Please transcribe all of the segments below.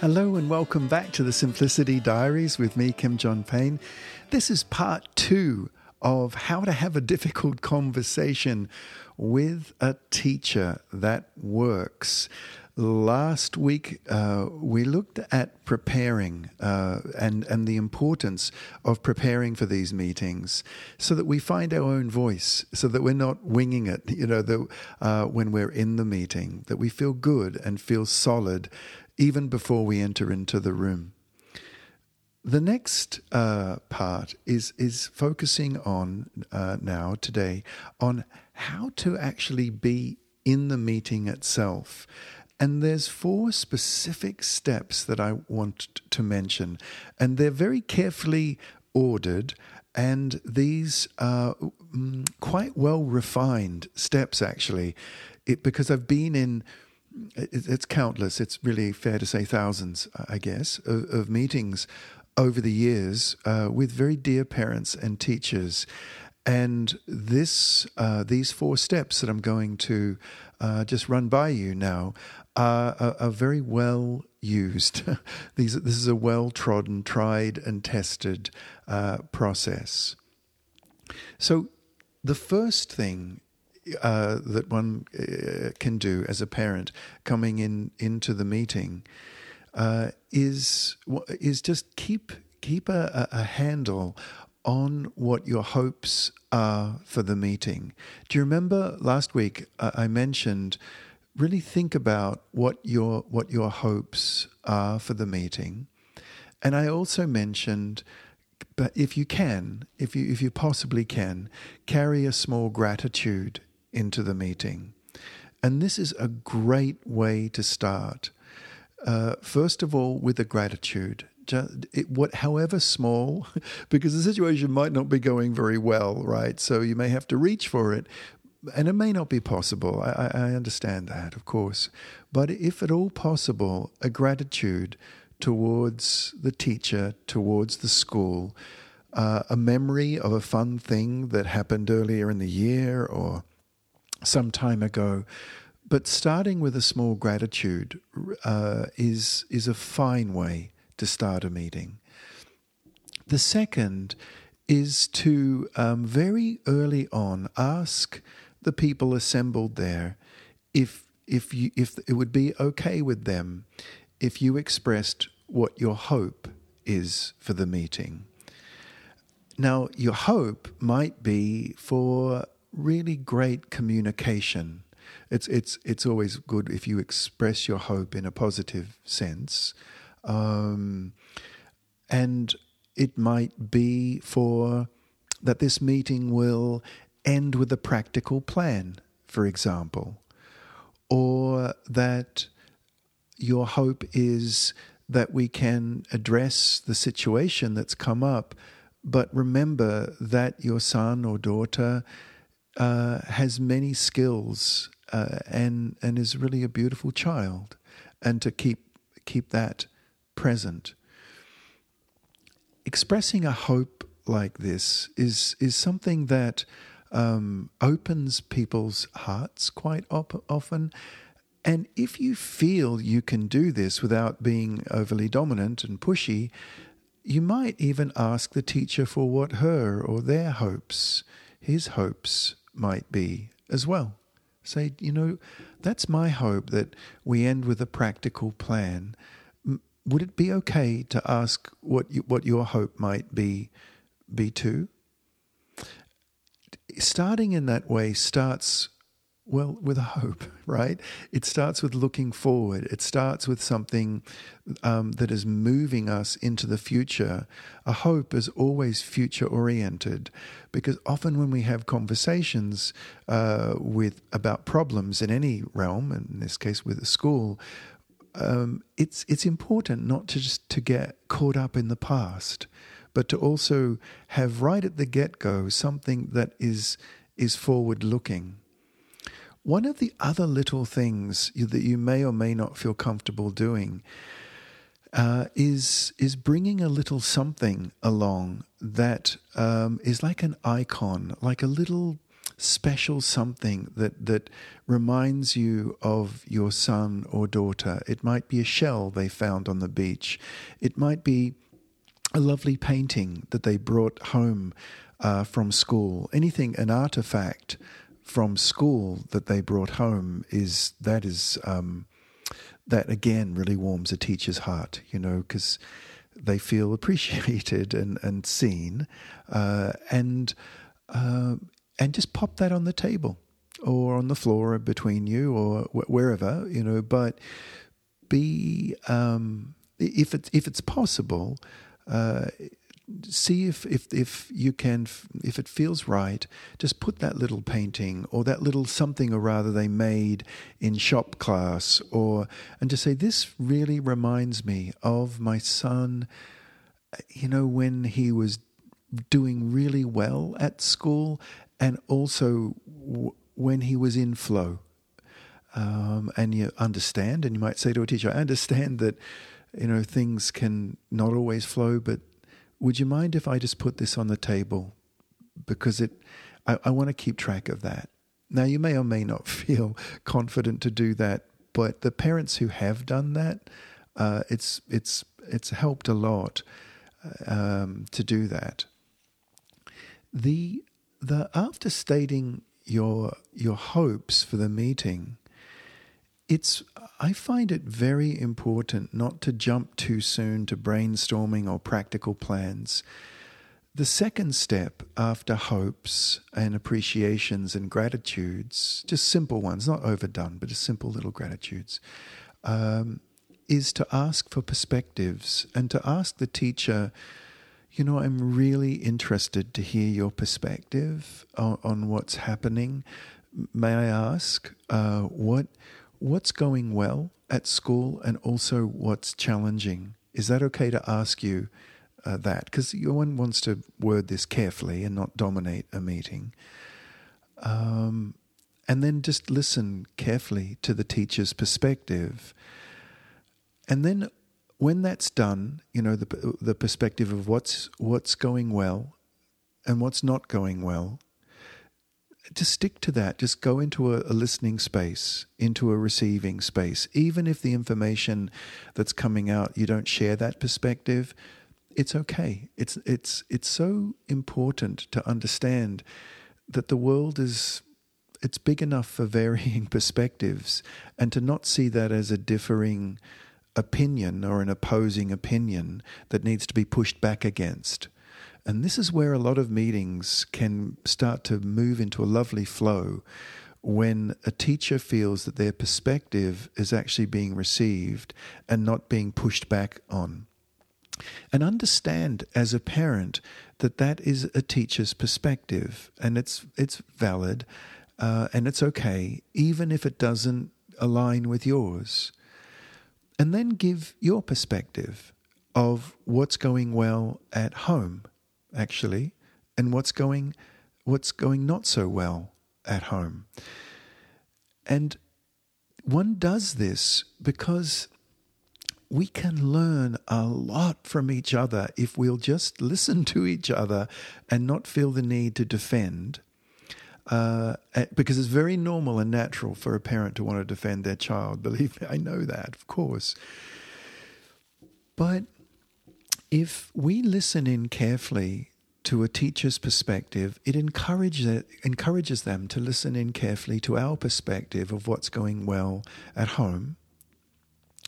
Hello and welcome back to the Simplicity Diaries with me, Kim John Payne. This is part two of how to have a difficult conversation with a teacher that works. Last week, uh, we looked at preparing uh, and, and the importance of preparing for these meetings so that we find our own voice, so that we're not winging it, you know, uh, when we're in the meeting, that we feel good and feel solid even before we enter into the room. The next uh, part is is focusing on uh, now today on how to actually be in the meeting itself. And there's four specific steps that I want to mention, and they're very carefully ordered. And these are mm, quite well refined steps, actually, it, because I've been in it's countless. It's really fair to say thousands, I guess, of, of meetings over the years uh, with very dear parents and teachers. And this, uh, these four steps that I'm going to uh, just run by you now are, are, are very well used. these, this is a well trodden, tried, and tested uh, process. So, the first thing uh, that one uh, can do as a parent coming in into the meeting uh, is is just keep keep a, a, handle on what your hopes are for the meeting. Do you remember last week uh, I mentioned really think about what your what your hopes are for the meeting, and I also mentioned but if you can, if you if you possibly can, carry a small gratitude into the meeting. And this is a great way to start. Uh, first of all, with a gratitude. It, what, however small, because the situation might not be going very well, right? So you may have to reach for it, and it may not be possible. I, I understand that, of course. But if at all possible, a gratitude towards the teacher, towards the school, uh, a memory of a fun thing that happened earlier in the year or some time ago. But starting with a small gratitude uh, is is a fine way to start a meeting. The second is to um, very early on ask the people assembled there if if you if it would be okay with them if you expressed what your hope is for the meeting. Now, your hope might be for really great communication. It's it's it's always good if you express your hope in a positive sense, um, and it might be for that this meeting will end with a practical plan, for example, or that your hope is that we can address the situation that's come up, but remember that your son or daughter uh, has many skills uh, and and is really a beautiful child, and to keep keep that present. Expressing a hope like this is is something that um, opens people's hearts quite op- often. And if you feel you can do this without being overly dominant and pushy, you might even ask the teacher for what her or their hopes, his hopes, might be as well. Say, you know, that's my hope that we end with a practical plan. Would it be okay to ask what you, what your hope might be be too? Starting in that way starts well, with a hope, right? It starts with looking forward. It starts with something um, that is moving us into the future. A hope is always future oriented because often when we have conversations uh, with about problems in any realm, in this case with a school, um, it's it's important not to just to get caught up in the past, but to also have right at the get go something that is is forward looking one of the other little things that you may or may not feel comfortable doing uh, is is bringing a little something along that um, is like an icon, like a little special something that, that reminds you of your son or daughter. It might be a shell they found on the beach. It might be a lovely painting that they brought home uh, from school. Anything, an artifact from school that they brought home is that is um, that again really warms a teacher's heart, you know, because they feel appreciated and and seen, uh, and uh, and just pop that on the table or on the floor between you or wherever, you know. But be um, if it's if it's possible. Uh, see if, if if you can if it feels right just put that little painting or that little something or rather they made in shop class or and just say this really reminds me of my son you know when he was doing really well at school and also w- when he was in flow. Um, and you understand and you might say to a teacher i understand that you know things can not always flow but would you mind if I just put this on the table? Because it, I, I want to keep track of that. Now, you may or may not feel confident to do that, but the parents who have done that, uh, it's it's it's helped a lot um, to do that. The the after stating your your hopes for the meeting, it's I find it very important not to jump too soon to brainstorming or practical plans. The second step after hopes and appreciations and gratitudes, just simple ones, not overdone, but just simple little gratitudes, um, is to ask for perspectives and to ask the teacher, you know, I'm really interested to hear your perspective on, on what's happening. May I ask uh, what what's going well at school and also what's challenging. Is that okay to ask you uh, that? Because one wants to word this carefully and not dominate a meeting. Um, and then just listen carefully to the teacher's perspective. And then when that's done, you know, the, the perspective of what's, what's going well and what's not going well, just stick to that. Just go into a, a, listening space, into a receiving space. Even if the information that's coming out, you don't share that perspective, it's okay. It's it's it's so important to understand that the world is it's big enough for varying perspectives, and to not see that as a differing opinion or an opposing opinion that needs to be pushed back against. And this is where a lot of meetings can start to move into a lovely flow when a teacher feels that their perspective is actually being received and not being pushed back on. And understand as a parent that that is a teacher's perspective and it's, it's valid uh, and it's okay, even if it doesn't align with yours. And then give your perspective of what's going well at home actually, and what's going what's going not so well at home. And one does this because we can learn a lot from each other if we'll just listen to each other and not feel the need to defend. Uh, because it's very normal and natural for a parent to want to defend their child. Believe me, I know that, of course. But if we listen in carefully to a teacher's perspective, it encourages, encourages them to listen in carefully to our perspective of what's going well at home.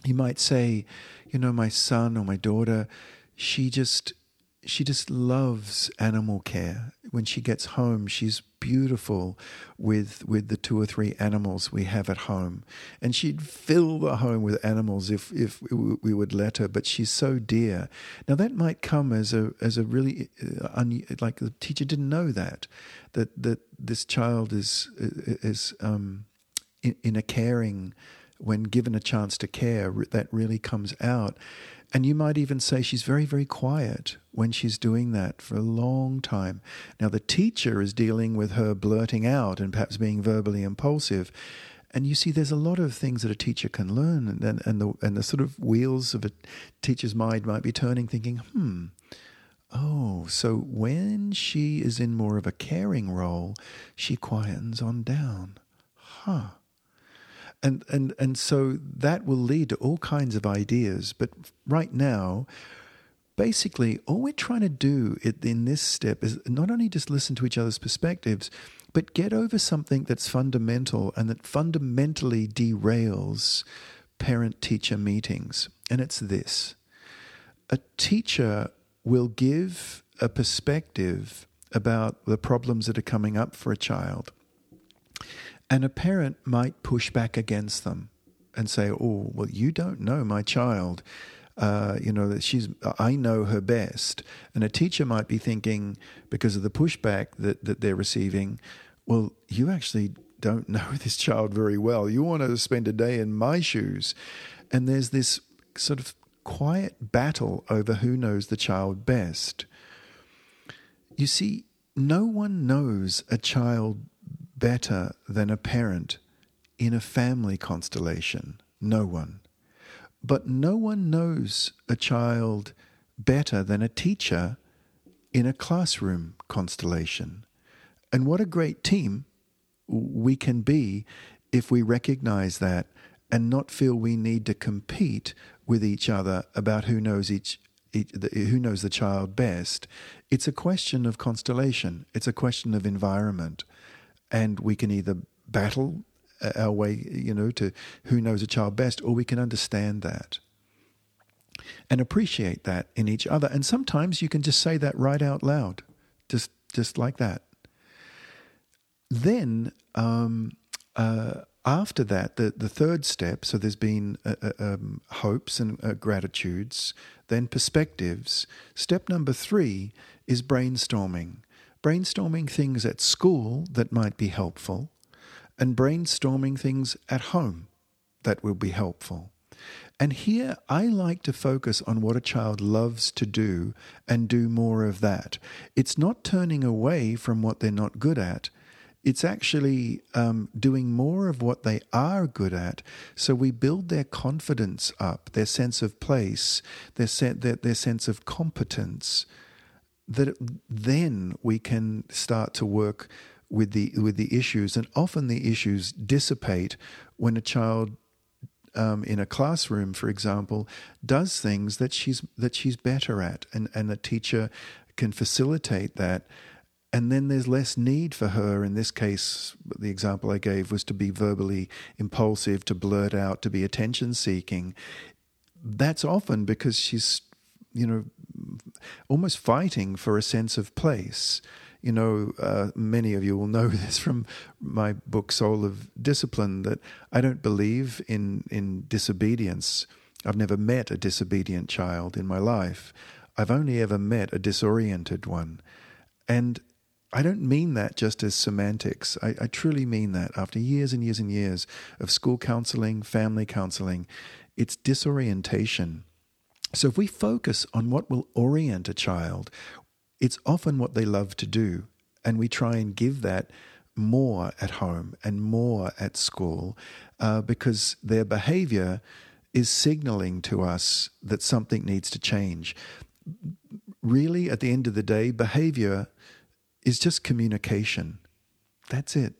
You might say, you know, my son or my daughter, she just she just loves animal care. When she gets home, she's beautiful with with the two or three animals we have at home, and she'd fill the home with animals if if we would let her. But she's so dear. Now that might come as a as a really uh, un, like the teacher didn't know that that that this child is is um, in, in a caring when given a chance to care that really comes out and you might even say she's very, very quiet when she's doing that for a long time. Now, the teacher is dealing with her blurting out and perhaps being verbally impulsive. And you see, there's a lot of things that a teacher can learn, and, and, the, and the sort of wheels of a teacher's mind might be turning, thinking, hmm, Oh, so when she is in more of a caring role, she quietens on down. Huh. And, and, and so that will lead to all kinds of ideas. But right now, basically, all we're trying to do in this step is not only just listen to each other's perspectives, but get over something that's fundamental and that fundamentally derails parent teacher meetings. And it's this a teacher will give a perspective about the problems that are coming up for a child. And a parent might push back against them and say, Oh, well, you don't know my child. Uh, you know that she's I know her best, and a teacher might be thinking because of the pushback that that they're receiving, well, you actually don't know this child very well. You want to spend a day in my shoes, and there's this sort of quiet battle over who knows the child best. You see, no one knows a child better than a parent in a family constellation. No one. But no one knows a child better than a teacher in a classroom constellation. And what a great team we can be if we recognize that and not feel we need to compete with each other about who knows each, who knows the child best. It's a question of constellation. It's a question of environment, and we can either battle our way, you know, to who knows a child best, or we can understand that and appreciate that in each other. And sometimes you can just say that right out loud, just just like that. Then um, uh, after that, the, the third step, so there's been uh, uh, um, hopes and uh, gratitudes, then perspectives. Step number three is brainstorming. Brainstorming things at school that might be helpful, and brainstorming things at home that will be helpful. And here I like to focus on what a child loves to do and do more of that. It's not turning away from what they're not good at it's actually um, doing more of what they are good at. So we build their confidence up, their sense of place, their, se- their, their sense of competence. That then we can start to work with the with the issues, and often the issues dissipate when a child um, in a classroom, for example, does things that she's that she's better at, and and the teacher can facilitate that and then there's less need for her. In this case, the example I gave was to be verbally impulsive, to blurt out, to be attention seeking. That's often because she's, you know, almost fighting for a sense of place. You know, uh, many of you will know this from my book Soul of Discipline that I don't believe in in disobedience. I've never met a disobedient child in my life. I've only ever met a disoriented one. And I don't mean that just as semantics. I, I, truly mean that after years and years and years of school counseling, family counseling, it's disorientation. So if we focus on what will orient a child, it's often what they love to do. And we try and give that more at home and more at school uh, because their behavior is signaling to us that something needs to change. Really, at the end of the day, behavior is just communication. That's it.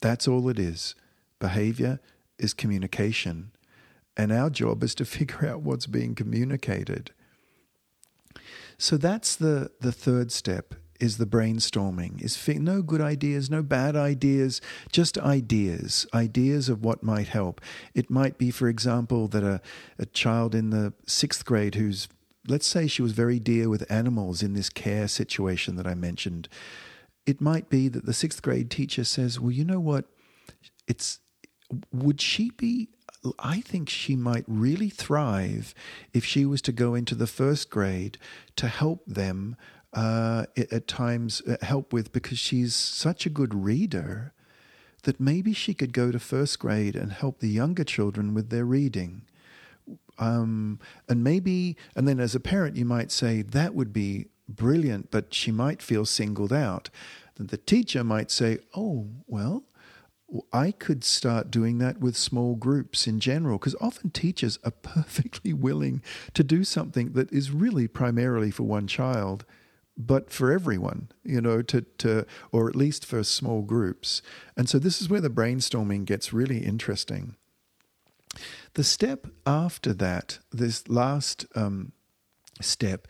That's all it is. Behavior is communication. And our job is to figure out what's being communicated. So that's the, the third step is the brainstorming is fi- no good ideas no bad ideas just ideas ideas of what might help it might be for example that a, a child in the sixth grade who's let's say she was very dear with animals in this care situation that I mentioned. It might be that the sixth grade teacher says, Well, you know what? It's would she be I think she might really thrive if she was to go into the first grade to help them uh, at times uh, help with because she's such a good reader that maybe she could go to first grade and help the younger children with their reading. Um, and maybe, and then as a parent, you might say that would be brilliant, but she might feel singled out. Then the teacher might say, oh, well, I could start doing that with small groups in general, because often teachers are perfectly willing to do something that is really primarily for one child but for everyone, you know, to, to or at least for small groups. And so this is where the brainstorming gets really interesting. The step after that, this last um, step,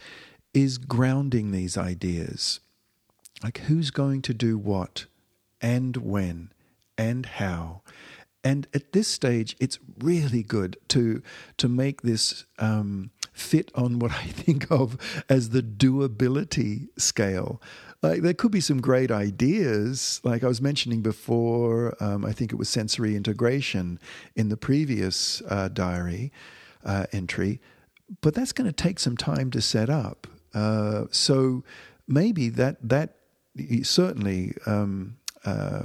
is grounding these ideas. Like who's going to do what, and when, and how. And at this stage, it's really good to to make this um, fit on what I think of as the doability scale. Like there could be some great ideas, like I was mentioning before. Um, I think it was sensory integration in the previous uh, diary uh, entry, but that's going to take some time to set up. Uh, so maybe that that certainly. Um, uh,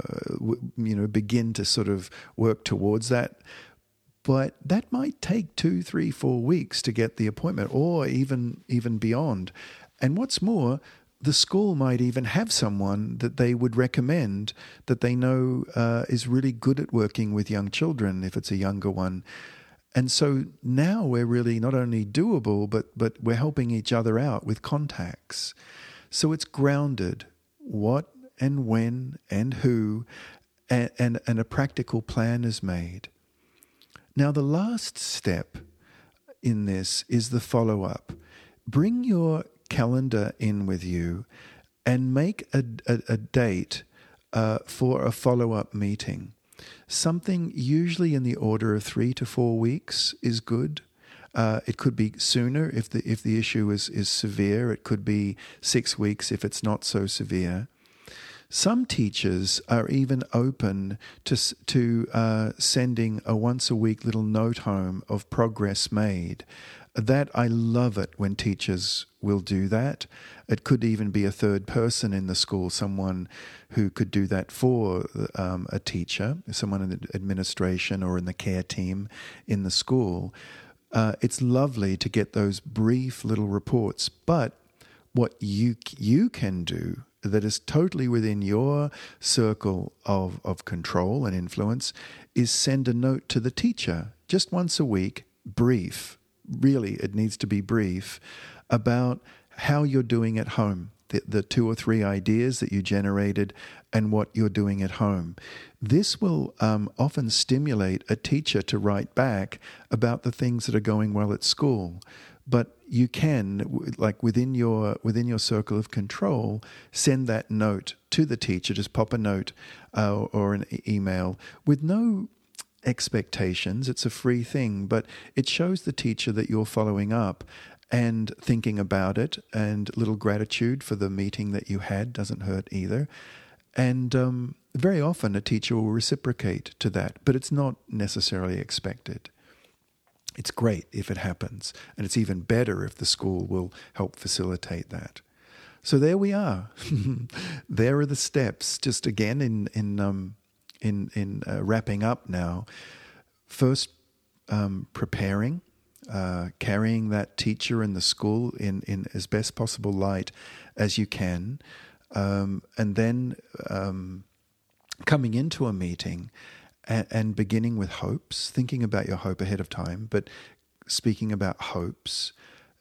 you know, begin to sort of work towards that but that might take two, three, four weeks to get the appointment, or even even beyond. And what's more, the school might even have someone that they would recommend that they know uh, is really good at working with young children if it's a younger one. And so now we're really not only doable, but but we're helping each other out with contacts. So it's grounded. What and when and who, and, and, and a practical plan is made. Now, the last step in this is the follow up. Bring your calendar in with you and make a, a, a date uh, for a follow up meeting. Something usually in the order of three to four weeks is good. Uh, it could be sooner if the if the issue is, is severe. It could be six weeks if it's not so severe. Some teachers are even open to, to uh, sending a once a week little note home of progress made. That I love it when teachers will do that. It could even be a third person in the school, someone who could do that for um, a teacher, someone in the administration or in the care team in the school. Uh, it's lovely to get those brief little reports, but what you you can do that is totally within your circle of, of control and influence is send a note to the teacher just once a week, brief, really, it needs to be brief, about how you're doing at home, the, the two or three ideas that you generated, and what you're doing at home. This will um, often stimulate a teacher to write back about the things that are going well at school but you can like within your within your circle of control send that note to the teacher. Just pop a note uh, or an email with no expectations. It's a free thing but it shows the teacher that you're following up and thinking about it and little gratitude for the meeting that you had. Doesn't hurt either. And um, very often a teacher will reciprocate to that but it's not necessarily expected it's great if it happens, and it's even better if the school will help facilitate that. So there we are. there are the steps. Just again in in um, in in uh, wrapping up now. First, um, preparing, uh, carrying that teacher in the school in in as best possible light as you can, um, and then um, coming into a meeting and, and beginning with hopes, thinking about your hope ahead of time, but speaking about hopes.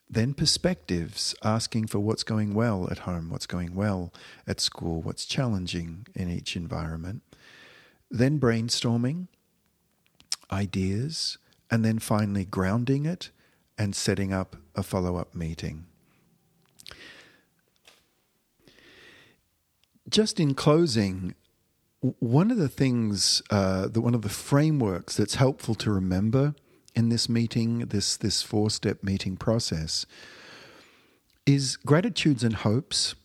Then perspectives, asking for what's going well at home, what's going well at school, what's challenging in each environment. Then brainstorming, ideas, and then finally grounding it and setting up a follow up meeting. Just in closing, one of the things, uh, one of the frameworks that's helpful to remember in this meeting, this this four step meeting process, is gratitudes and hopes.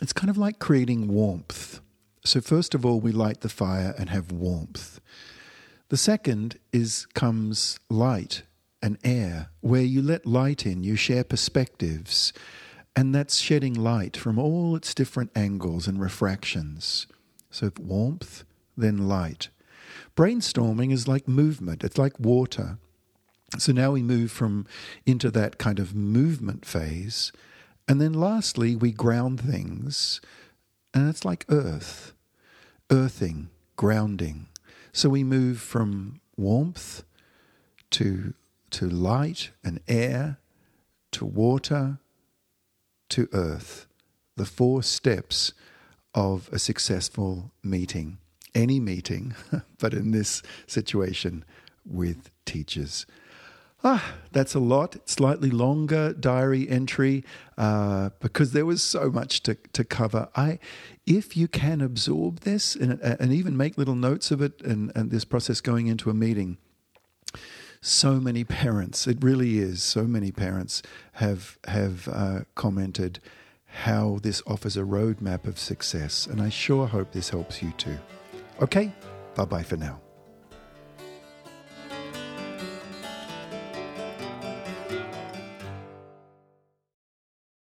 It's kind of like creating warmth. So first of all, we light the fire and have warmth. The second is comes light and air, where you let light in, you share perspectives, and that's shedding light from all its different angles and refractions. So warmth, then light. Brainstorming is like movement, it's like water. So now we move from into that kind of movement phase. And then lastly, we ground things, and it's like earth, earthing, grounding. So we move from warmth to, to light and air to water to earth. the four steps of a successful meeting, any meeting, but in this situation with teachers. Ah, that's a lot. Slightly longer diary entry uh, because there was so much to, to cover. I, if you can absorb this and, and even make little notes of it and, and this process going into a meeting, so many parents, it really is, so many parents have have uh, commented how this offers a roadmap of success, and I sure hope this helps you too. Okay, bye bye for now.